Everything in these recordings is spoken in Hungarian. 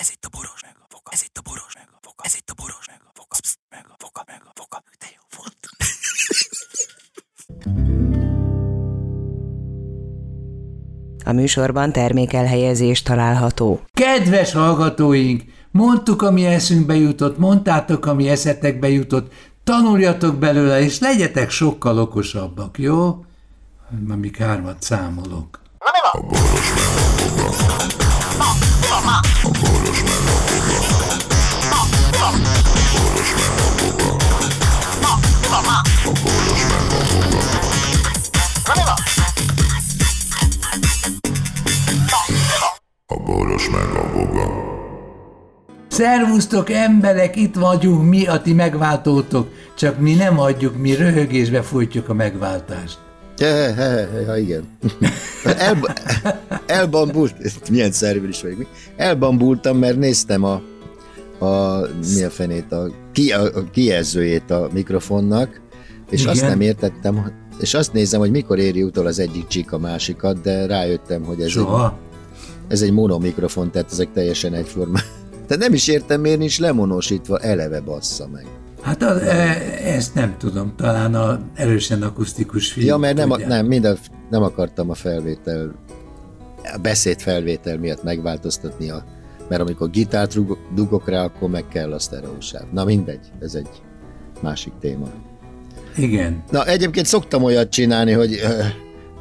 Ez itt a boros meg a foka. Ez itt a boros meg a foka. Ez itt a boros meg a foka. Psz, meg a foka, meg a foka. De jó volt. A műsorban termékelhelyezés található. Kedves hallgatóink, mondtuk, ami eszünkbe jutott, mondtátok, ami eszetekbe jutott, tanuljatok belőle, és legyetek sokkal okosabbak, jó? Amíg hármat számolok. A Szervusztok emberek, itt vagyunk mi, a ti megváltótok, csak mi nem adjuk, mi röhögésbe folytjuk a megváltást. Ja, ja, igen. El, elbambult, milyen szervül is vagyok. Elbambultam, mert néztem a, a mi a fenét, a, ki, a, a kijelzőjét a mikrofonnak, és Igen. azt nem értettem, és azt nézem, hogy mikor éri utol az egyik csík a másikat, de rájöttem, hogy ez egy, Soha. ez egy monomikrofon, tehát ezek teljesen egyforma. Tehát nem is értem, miért nincs lemonosítva, eleve bassza meg. Hát az, e, ezt nem tudom, talán a erősen akusztikus film. Ja, mert nem, a, nem, minden, nem akartam a felvétel, a beszéd felvétel miatt megváltoztatni, a, mert amikor gitárt rug, dugok rá, akkor meg kell a sztereósáv. Na mindegy, ez egy másik téma. Igen. Na egyébként szoktam olyat csinálni, hogy,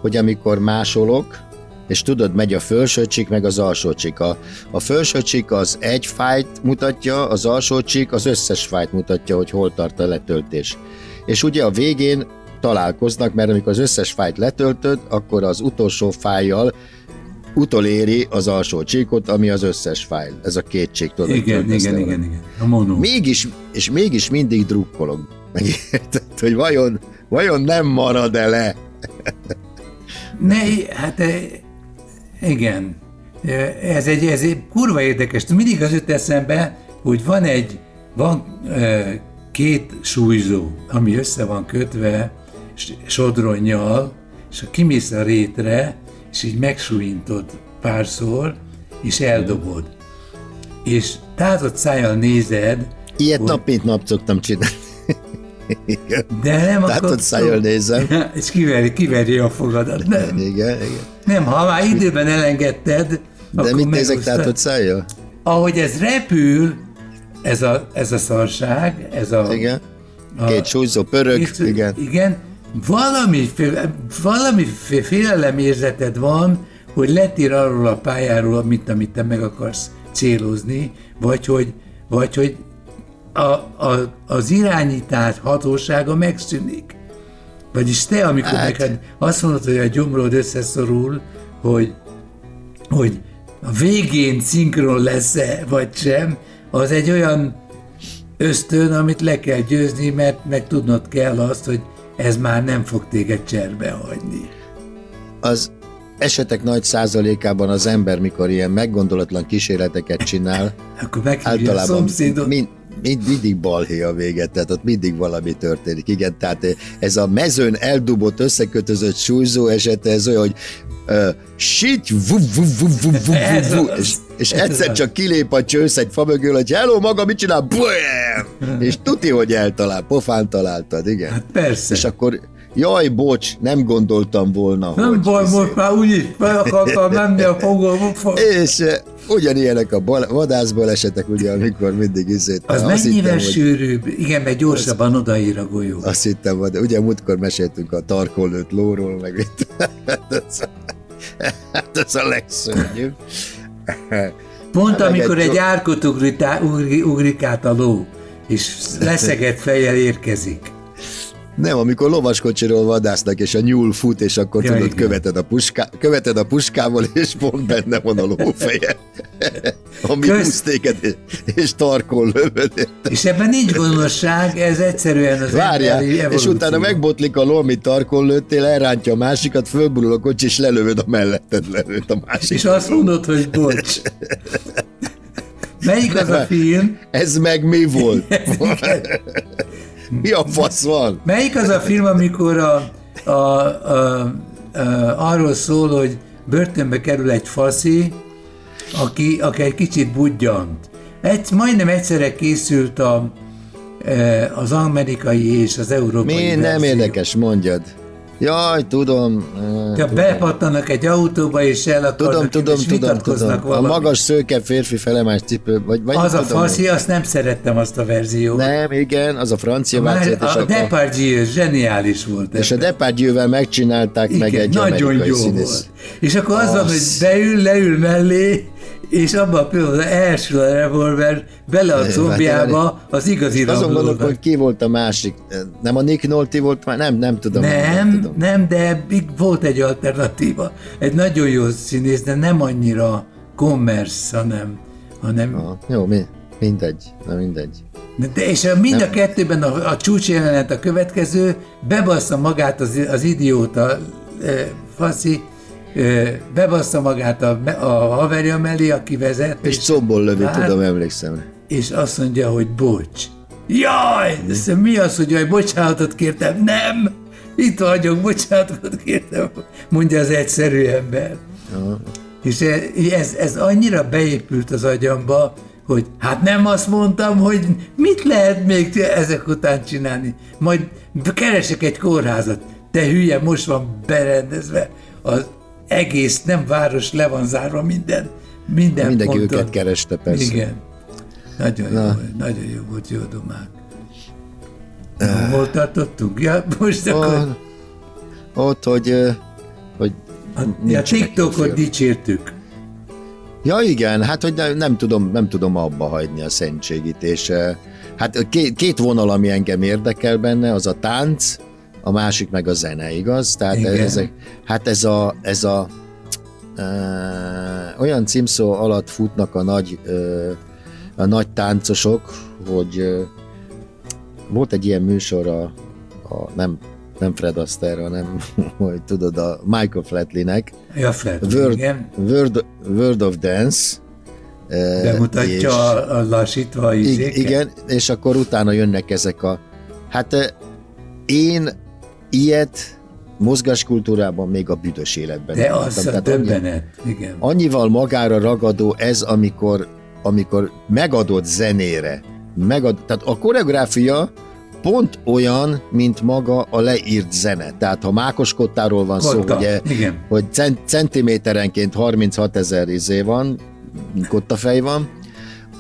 hogy amikor másolok, és tudod, megy a felső csík, meg az alsó csík. A, a felső csík az egy fájt mutatja, az alsó csík az összes fájt mutatja, hogy hol tart a letöltés. És ugye a végén találkoznak, mert amikor az összes fájt letöltöd, akkor az utolsó fájjal utoléri az alsó csíkot, ami az összes fájl. Ez a két csík, tudod. Igen, igen, igen, igen. A mono. Mégis, és mégis mindig drukkolok. Megérted, hogy vajon, vajon nem marad-e le? Ne, hát e, igen. Ez egy, ez egy kurva érdekes. Mindig az jut eszembe, hogy van egy, van két súlyzó, ami össze van kötve sodronnyal, és kimész a rétre, és így megsúlyintod párszor, és eldobod. És tátott szájjal nézed, Ilyet hogy- nap mint nap szoktam csinálni. Igen. de nem akarod szájjal nézem. és kiveri, kiveri a fogadat. Nem. Igen, igen. Nem, ha már időben elengedted, De mit nézek tátott szájjal? Ahogy ez repül, ez a, ez a szarság, ez a... Igen. Két súlyzó pörög, és- igen. Igen. Valami, valami fél- félelemérzeted van, hogy letír arról a pályáról, amit, amit te meg akarsz célozni, vagy hogy, vagy hogy a, a, az irányítás hatósága megszűnik. Vagyis te, amikor Hát. neked azt mondod, hogy a gyomrod összeszorul, hogy, hogy a végén szinkron lesz-e, vagy sem, az egy olyan ösztön, amit le kell győzni, mert meg tudnod kell azt, hogy ez már nem fog téged cserbe hagyni. Az esetek nagy százalékában az ember, mikor ilyen meggondolatlan kísérleteket csinál, Akkor meghívja a általában szomszédot. mind, mind, mindig balhé a vége, tehát ott mindig valami történik. Igen, tehát ez a mezőn eldubott, összekötözött súlyzó esete, ez olyan, hogy uh, sit, vu, vu, vu, vu, vu, vu, és, egyszer csak kilép a csősz egy fa mögül, hogy hello, maga mit csinál? Bam! És tuti, hogy eltalál, pofán találtad, igen. Hát persze. És akkor, jaj, bocs, nem gondoltam volna, nem hogy... baj, izé- most már úgyis fel akartam menni a fogom. És eh, ugyanilyenek a bal- vadászból esetek, ugye, amikor mindig izét. Az mennyivel hittem, hogy, sűrűbb, igen, mert gyorsabban odaír a golyó. azt hittem, hogy ugye múltkor meséltünk a tarkolőtt lóról, meg itt. Hát ez, hát ez a legszörnyűbb. Pont amikor egy egy árkot ugrik, ugri, ugrik át a ló, és leszegett fejjel érkezik. Nem, amikor lovaskocsiról vadásznak, és a nyúl fut, és akkor Ja, tudod, igen. követed a, puská, követed a puskával, és pont benne van a lófeje. Ami Kösz- húz téged, és, tarkol lövöd. És ebben nincs gonoszság, ez egyszerűen az Várjál, és utána megbotlik a ló, amit tarkon lőttél, elrántja a másikat, fölburul a kocsi, és lelövöd a melletted levőt a másik. És azt mondod, hogy bocs. Melyik az a film? Ez meg mi volt? mi a fasz van? Melyik az a film, amikor a, a, a, a, arról szól, hogy börtönbe kerül egy faszi, aki, aki egy kicsit budjant. Egy, majdnem egyszerre készült a, e, az amerikai és az európai Mi nem verzió. érdekes, mondjad. Jaj, tudom. Ja, bepattanak egy autóba, és el akarnak, Tudom, tudom, és tudom, tudom. A valamit. magas szőke férfi felemás cipő, vagy, vagy Az a faszi, azt nem szerettem azt a verziót. Nem, igen, az a francia változat, a akkor, Depardieu zseniális volt. és a ebben. Depardieu-vel megcsinálták meg Igen, egy nagyon jó színész. volt. És akkor az van, hogy Az. beül, leül mellé, és abban a pillanatban elsül a revolver bele a Várj, combjába az igazi Azon gondolok, rablónak. hogy ki volt a másik. Nem a Nick Nolte volt már? Nem, nem tudom. nem Nem, tudom. nem, de volt egy alternatíva. Egy nagyon jó színész, de nem annyira commerce, hanem, hanem Aha, jó, mi? Mindegy, na mindegy. De és a, mind a kettőben a, a csúcs jelenet a következő, bebassza magát az, az idióta e, faszi, bebassza magát a, a haverja mellé, aki vezet, És szobból lövi, Vár- tudom, emlékszem. és azt mondja, hogy bocs. Jaj! Azt mondja, mi az, hogy jaj, bocsánatot kértem? Nem! Itt vagyok, bocsánatot kértem, mondja az egyszerű ember. És e- ez, ez annyira beépült az agyamba, hogy hát nem azt mondtam, hogy mit lehet még ezek után csinálni. Majd keresek egy kórházat. Te hülye, most van berendezve. Az egész, nem város, le van zárva minden. Minden Mindenki ponton. őket kereste, persze. Igen. Nagyon jó, volt, nagyon jó volt, jó domák. Uh. Hol tartottunk? Ja, most akkor Ott, hogy, hogy a, a nincsenek jó TikTokot dicsértük. Ja igen, hát hogy ne- nem tudom, nem tudom abba hagyni a szentségit, és hát két, két vonal, ami engem érdekel benne, az a tánc, a másik meg a zene, igaz? Tehát Igen. ezek, hát ez a, ez a e, olyan címszó alatt futnak a nagy, e, a nagy táncosok, hogy e, volt egy ilyen műsor a, a nem, nem Fred Astaire, hanem, hogy tudod, a Michael Flatleynek, Ja, Fred, Word, igen. Word, Word of Dance. Bemutatja és- a, a lassítva izéket. Igen, és akkor utána jönnek ezek a... Hát én ilyet mozgáskultúrában még a büdös életben De az láttam. a Tehát annyi- döbbenet. Igen. annyival magára ragadó ez, amikor, amikor megadott zenére, megad, tehát a koreográfia pont olyan, mint maga a leírt zene. Tehát ha Mákos Kottáról van szó, Kotta, ugye, igen. hogy cent, centiméterenként 36 ezer izé van, kottafej van,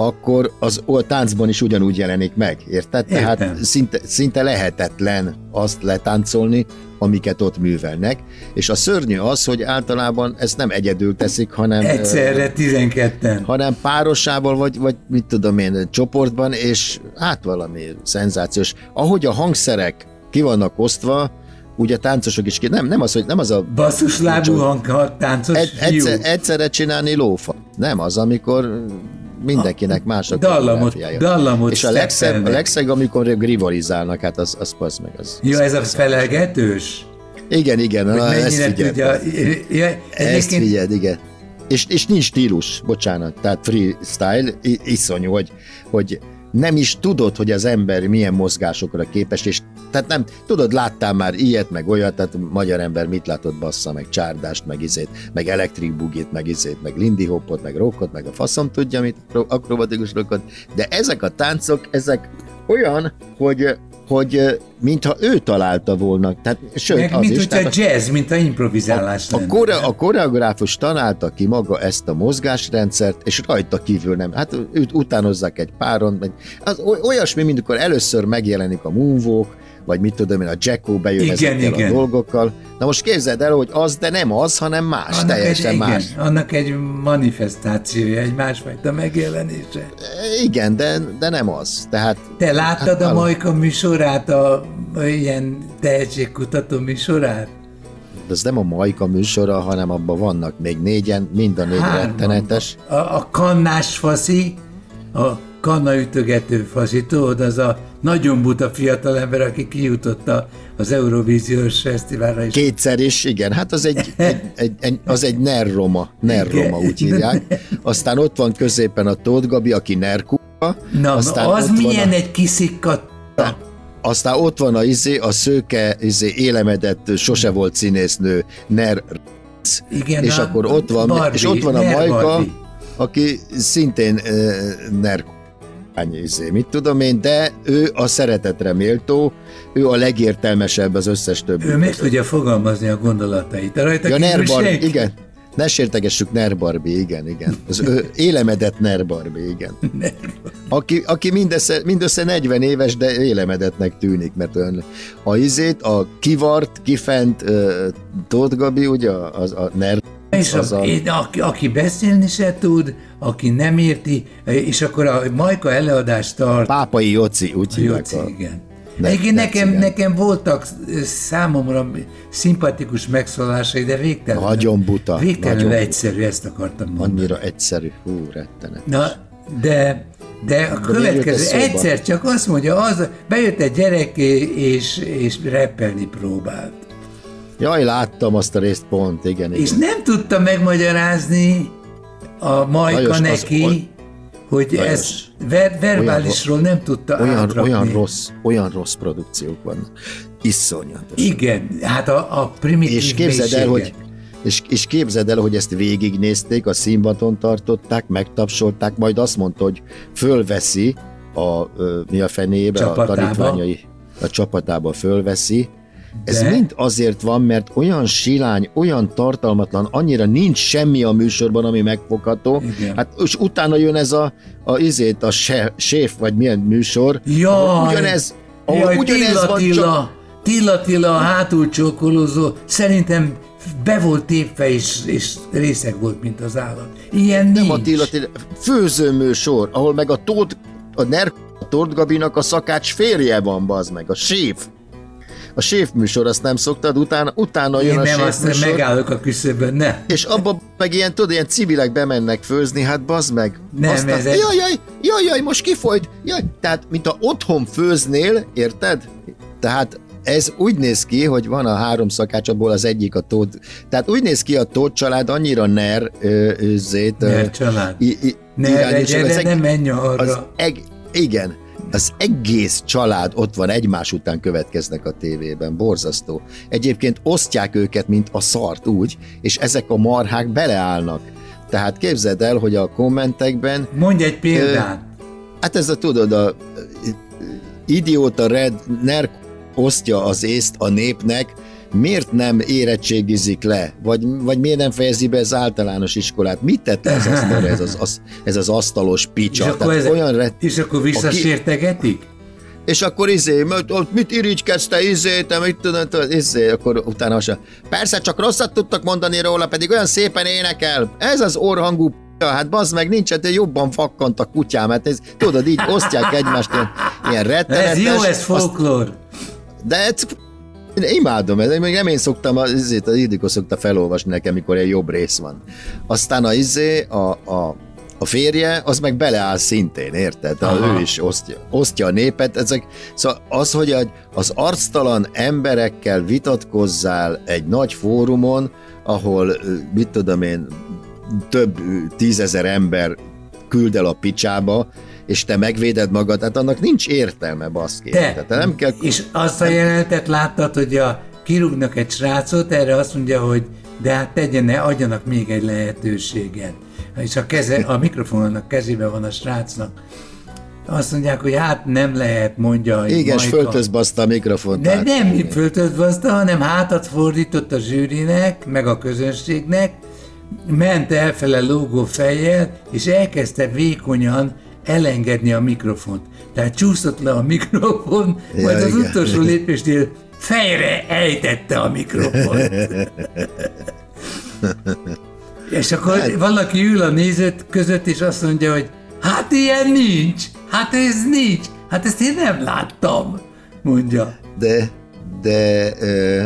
akkor az a táncban is ugyanúgy jelenik meg, érted? Értem. Tehát szinte, szinte lehetetlen azt letáncolni, amiket ott művelnek, és a szörnyű az, hogy általában ezt nem egyedül teszik, hanem Egyszerre 12-en. hanem párosával, vagy, vagy mit tudom én, csoportban, és hát valami szenzációs. Ahogy a hangszerek ki vannak osztva, ugye a táncosok is ki, nem, nem az, hogy nem az a Basszus lábú hang, táncos egy, egyszer, egyszerre csinálni lófa. Nem az, amikor mindenkinek más a Dallamot, dallamot És a legszebb, a legszebb, amikor rivalizálnak, hát az, az, az meg az. Ja, az, ez a felelgetős? Igen, igen, Hogy na, ezt figyeld. tudja... Ja, Ezt figyeld, igen. És, és nincs stílus, bocsánat, tehát freestyle, iszonyú, hogy, hogy nem is tudod, hogy az ember milyen mozgásokra képes, és tehát nem, tudod, láttál már ilyet, meg olyat, tehát magyar ember mit látott bassza, meg csárdást, meg izét, meg elektrik bugit, meg izét, meg lindy hopot, meg rockot, meg a faszom tudja, mit, akro- akrobatikus rockot, de ezek a táncok, ezek olyan, hogy hogy mintha ő találta volna. Tehát, sőt, meg az mint is, tehát a- jazz, mint a improvizálás a, lenne. kore, a koreográfus találta ki maga ezt a mozgásrendszert, és rajta kívül nem. Hát őt utánozzák egy páron, vagy az oly- olyasmi, mint amikor először megjelenik a moonwalk, vagy mit tudom én, a Jacko bejön Igen, ezekkel igen. a dolgokkal. Na most képzeld el, hogy az, de nem az, hanem más, annak teljesen egy, más. Igen, annak egy manifestációja, egy másfajta megjelenése. Igen, de, de nem az. Tehát Te láttad Hát, a Majka műsorát, a, a ilyen tehetségkutató műsorát? ez nem a Majka műsora, hanem abban vannak még négyen, mind a négy Hárman. rettenetes. A, a kannás faszi, a kannaütögető faszi, tudod, az a nagyon buta fiatalember, aki kijutott a- az Eurovíziós fesztiválra is. Kétszer is, igen, hát az egy, egy, egy, egy, az egy nerroma, nerroma úgy hívják. Aztán ott van középen a Tóth Gabi, aki nerkupa, Na, aztán az ott van milyen a- egy kiszikkat aztán ott van a, izé, a szőke, izé, élemedett, sose volt színésznő, ner, Igen, És a akkor ott van- Barbie, és ott van a Ner Majka, Barbie. aki szintén uh, nerk izé, mit tudom én, de ő a szeretetre méltó, ő a legértelmesebb az összes többi. Ő meg tudja fogalmazni a gondolatait. De rajta Ja, Nerbar, igen. Ne sértegessük Nerbarbi, igen, igen. Az ő élemedett Nerbarbi, igen. Aki, aki mindössze, mindössze 40 éves, de élemedetnek tűnik, mert olyan a izét, a kivart, kifent uh, Tóth Gabi, ugye, az a Ner És az a, a- aki, aki beszélni se tud, aki nem érti, és akkor a Majka előadást tart. Pápai Joci, úgy hívják. A, igen. Ne- Egyébként ne nekem, nekem voltak számomra szimpatikus megszólásai, de végtelen. Nagyon buta, Végtelenül nagyon egyszerű, ezt akartam mondani. annyira egyszerű, hú, rettenet. Na, de, de a miért következő, egyszer csak azt mondja, az, bejött egy gyerek és, és reppelni próbált. Jaj, láttam azt a részt pont, igen, igen. És nem tudta megmagyarázni a Majka Lajos, az neki, oly- hogy Lajos, ez ver, verbálisról nem tudta olyan, átrakni. olyan, rossz, olyan rossz produkciók vannak. Iszonyatos. Igen, hát a, a primitív És képzeld el, hogy és, és képzeld el, hogy ezt végignézték, a színpadon tartották, megtapsolták, majd azt mondta, hogy fölveszi a, mi a fenébe, Csapatába. a tanítványai, a csapatába fölveszi. Ez De- mind azért van, mert olyan silány, olyan tartalmatlan, annyira nincs semmi a műsorban, ami megfogható. Igen. Hát és utána jön ez a, a izét, a se- séf, vagy milyen műsor. Jaj, ugyanez, jaj, ugyanez Tilla, van, Tilla, csak Tilla, Tilla, a hátul csókolózó, szerintem be volt tépve és, és részeg volt, mint az állat. Ilyen Nem nincs. Attila, Attila, főzőműsor, ahol meg a Tóth, a Ner a Tóth Gabinak a szakács férje van, bazd meg, a séf. A séf műsor, azt nem szoktad, utána, utána jön Én a nem, séf azt műsor, megállok a küszöbön, nem. és abban meg ilyen, tudod, ilyen civilek bemennek főzni, hát bazd meg. Nem, Aztán, ez jaj, jaj, jaj, jaj, most kifolyt, jaj. Tehát, mint a otthon főznél, érted? Tehát ez úgy néz ki, hogy van a három szakács, abból az egyik a Tóth. Tehát úgy néz ki a Tóth család, annyira ner, ö, ö, zét, ö, Ner család. I, i, Ne irányos, legyen, az nem menj arra. az eg, igen, az egész család ott van, egymás után következnek a tévében, borzasztó. Egyébként osztják őket, mint a szart úgy, és ezek a marhák beleállnak. Tehát képzeld el, hogy a kommentekben, Mondj egy példát. hát ez a tudod, a idióta red, ner osztja az észt a népnek, miért nem érettségizik le? Vagy, vagy miért nem fejezi be az általános iskolát? Mit tett ez, asztal, ez, az, az, ez az asztalos és, picsa? akkor Tehát ezek, olyan ret, és akkor visszasértegetik? és akkor izé, mit irigykedsz te izé, te mit tudod, izé, akkor utána az Persze, csak rosszat tudtak mondani róla, pedig olyan szépen énekel. Ez az orhangú p***, hát bazd meg, nincs, hát azt fakkant a kutyám, hát ez, tudod, így osztják egymást ilyen, ilyen rettenetes. Ez jó, ez azt- folklór. de ez, én imádom, ez, még nem én szoktam, az, izét, az Ildikó szokta felolvasni nekem, mikor egy jobb rész van. Aztán a izé, a, a, a férje, az meg beleáll szintén, érted? Aha. ő is osztja, osztja a népet. Ezek, szóval az, hogy az arctalan emberekkel vitatkozzál egy nagy fórumon, ahol, mit tudom én, több tízezer ember küld el a picsába, és te megvéded magad, hát annak nincs értelme, baszki. Te, Tehát nem kell... és azt a jelenetet láttad, hogy a, kirúgnak egy srácot, erre azt mondja, hogy de hát tegyen, ne, adjanak még egy lehetőséget. És a, keze, a mikrofonnak kezében van a srácnak. Azt mondják, hogy hát nem lehet, mondja. Igen, és föltözbaszta a mikrofont. De hát. nem föltözbaszta, hanem hátat fordított a zsűrinek, meg a közönségnek, ment elfele lógó fejjel, és elkezdte vékonyan elengedni a mikrofont. Tehát csúszott le a mikrofon, Ja, majd az igen. utolsó lépésnél fejre ejtette a mikrofont. és akkor Hát- valaki ül a nézőt között, és azt mondja, hogy hát ilyen nincs, hát ez nincs, hát ezt én nem láttam, mondja. De, de ö,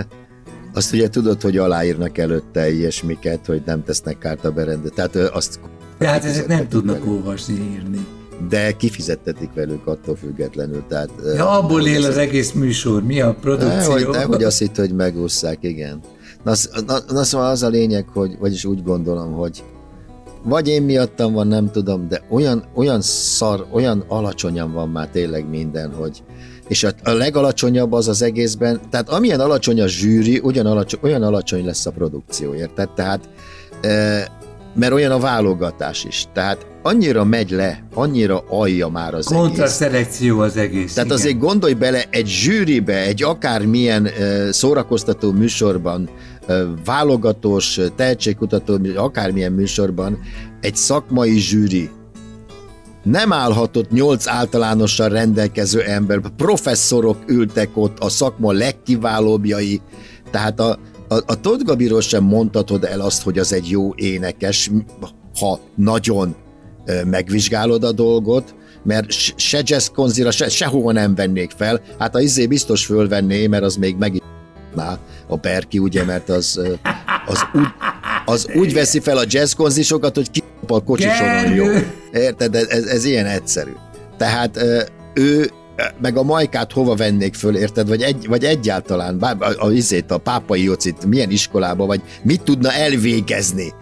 azt ugye tudod, hogy aláírnak előtte ilyesmiket, hogy nem tesznek kárt a berendő. Tehát ö, azt Tehát ezek nem tudnak velük. olvasni, írni. De kifizettetik velük attól függetlenül. Tehát, Ja, abból nem, él az egész műsor. Mi a produkció? Nehogy, nehogy azt hitt, hogy megúszszák, igen. Na, na, na szóval az a lényeg, hogy, vagyis úgy gondolom, hogy vagy én miattam van, nem tudom, de olyan, olyan szar, olyan alacsonyan van már tényleg minden, hogy és a, a legalacsonyabb az az egészben, tehát amilyen alacsony a zsűri, ugyan alacsony, olyan alacsony lesz a produkció, érted? Tehát e, mert olyan a válogatás is. Tehát annyira megy le, annyira alja már az egész. Kontraszelekció az egész. Tehát igen. azért gondolj bele egy zsűribe, egy akármilyen uh, szórakoztató műsorban, uh, válogatós, tehetségkutató, akármilyen műsorban, egy szakmai zsűri nem állhatott nyolc általánossal rendelkező ember, professzorok ültek ott, a szakma legkiválóbbjai, tehát a, a, a Tóth Gabiról sem mondhatod el azt, hogy az egy jó énekes, ha nagyon megvizsgálod a dolgot, mert se jazz konzira, se, sehova nem vennék fel. Hát a izé biztos fölvenné, mert az még meg a Berki, ugye, mert az, az, úgy, az úgy veszi fel a jazz konzisokat, hogy ki a kocsisoron jó. Érted? Ez, ez, ilyen egyszerű. Tehát ő meg a majkát hova vennék föl, érted? Vagy, egy, vagy egyáltalán bár, a, a, izét, a pápai jocit milyen iskolába, vagy mit tudna elvégezni?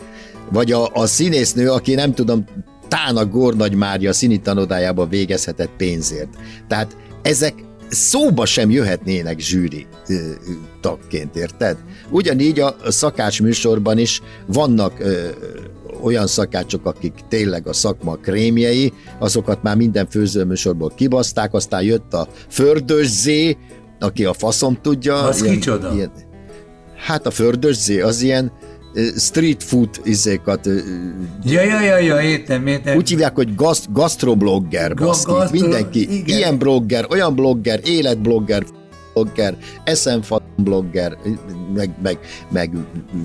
Vagy a, a színésznő, aki nem tudom, Tána Gornagy Mária színi tanodájába végezhetett pénzért. Tehát ezek szóba sem jöhetnének zsűri ö, tagként, érted? Ugyanígy a szakács műsorban is vannak ö, olyan szakácsok, akik tényleg a szakma krémjei, azokat már minden főzőműsorból kibaszták, aztán jött a Fördös aki a faszom tudja. Az kicsoda? hát a Fördös az ilyen street food izékat, Ja, ja, ja, ja, értem, értem. úgy hívják, hogy gast, gastroblogger, Ga- baszki. gastro- mindenki, igen. ilyen blogger, olyan blogger, életblogger, blogger, eszemfat blogger, meg, meg, meg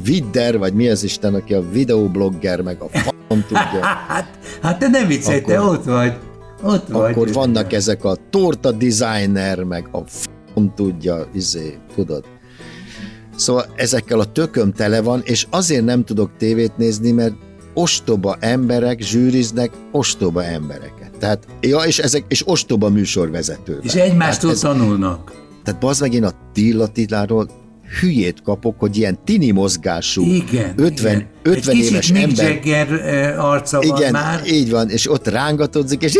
vidder, vagy mi az Isten, aki a videoblogger, meg a faszom tudja. Hát, hát te nem viccelj, te ott vagy. Ott vagy. Akkor vannak ezek a torta designer, meg a f***om tudja, izé, tudod. Szóval ezekkel a tököm tele van, és azért nem tudok tévét nézni, mert ostoba emberek zsűriznek ostoba embereket. Tehát, ja, és ezek, és ostoba műsorvezetővel. És egymástól Tehát, ez, tanulnak. Tehát bazd meg én a Tilla Tilláról hülyét kapok, hogy ilyen tini mozgású, Igen. 50, igen. 50 Egy éves Mick ember Jagger arca van igen, már. így van, és ott rángatodzik, és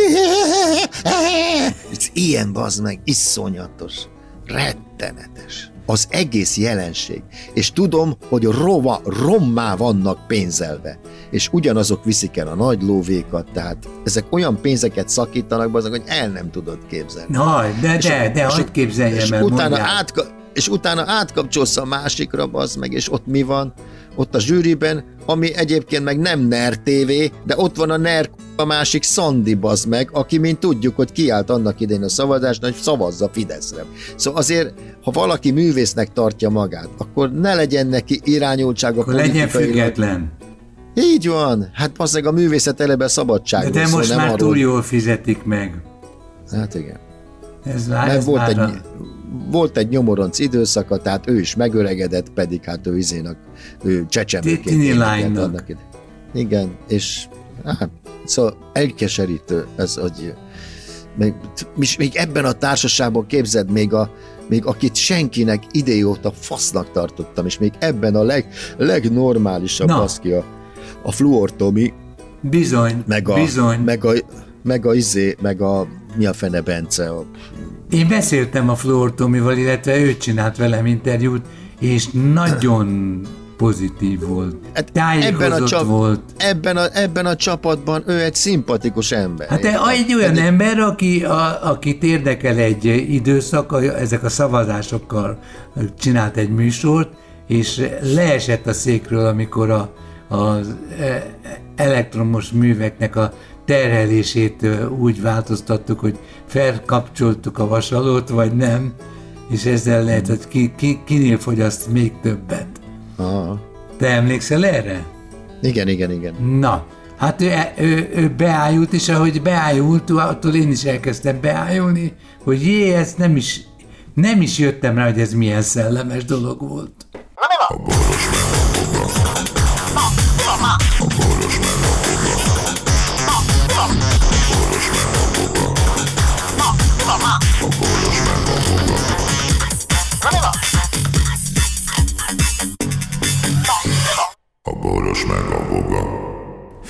ilyen bazd meg, iszonyatos, rettenetes. Az egész jelenség. És tudom, hogy rova, rommá vannak pénzelve. És ugyanazok viszik el a nagy lóvékat, tehát ezek olyan pénzeket szakítanak, bazd meg, hogy el nem tudod képzelni. Na, de, És- de, de, és- hagyd képzeljem el, utána, mondjál. átka, és utána átkapcsolsz a másikra, bazd meg, és ott mi van? Ott a zsűriben, ami egyébként meg nem NER TV, de ott van a NER a másik Szandi bazd meg, aki, mint tudjuk, hogy kiállt annak idején a szavazásnak, hogy szavazza Fideszre. Szóval azért, ha valaki művésznek tartja magát, akkor ne legyen neki irányultsága Akkor legyen független. Így van. Hát meg a művészet eleve De, szabadságról de szól, most nem már arról- túl jól fizetik meg. Hát igen. Ez, Mert ez volt már egy, a- volt egy nyomoronc időszaka, tehát ő is megöregedett, pedig hát ő izének, ő csecsemőként annak ide. Igen, és hát, szóval elkeserítő ez, hogy még, még ebben a társaságban képzeld még a, még akit senkinek idejóta fasznak tartottam, és még ebben a leg, legnormálisabb Na. baszki a, a Fluor Tomi, Bizony, meg a, bizony. meg a, meg a izé, meg a mi a fene Bence, a, Én beszéltem a Flór Tomival, illetve ő csinált velem interjút, és nagyon pozitív volt. Hát ebben a csap- volt. ebben a, ebben a csapatban ő egy szimpatikus ember. Hát egy olyan ember, aki, a, akit érdekel egy időszak, a- ezek a szavazásokkal csinált egy műsort, és leesett a székről, amikor a, az e, elektromos műveknek a terhelését úgy változtattuk, hogy felkapcsoltuk a vasalót, vagy nem, és ezzel lehet, hogy ki, ki, kinél fogyaszt még többet. Aha. Te emlékszel erre? Igen, igen, igen. Na, hát ő, ő, ő beájult, és ahogy beájult, attól én is elkezdtem beájulni, hogy jé, ez nem is, nem is jöttem rá, hogy ez milyen szellemes dolog volt. A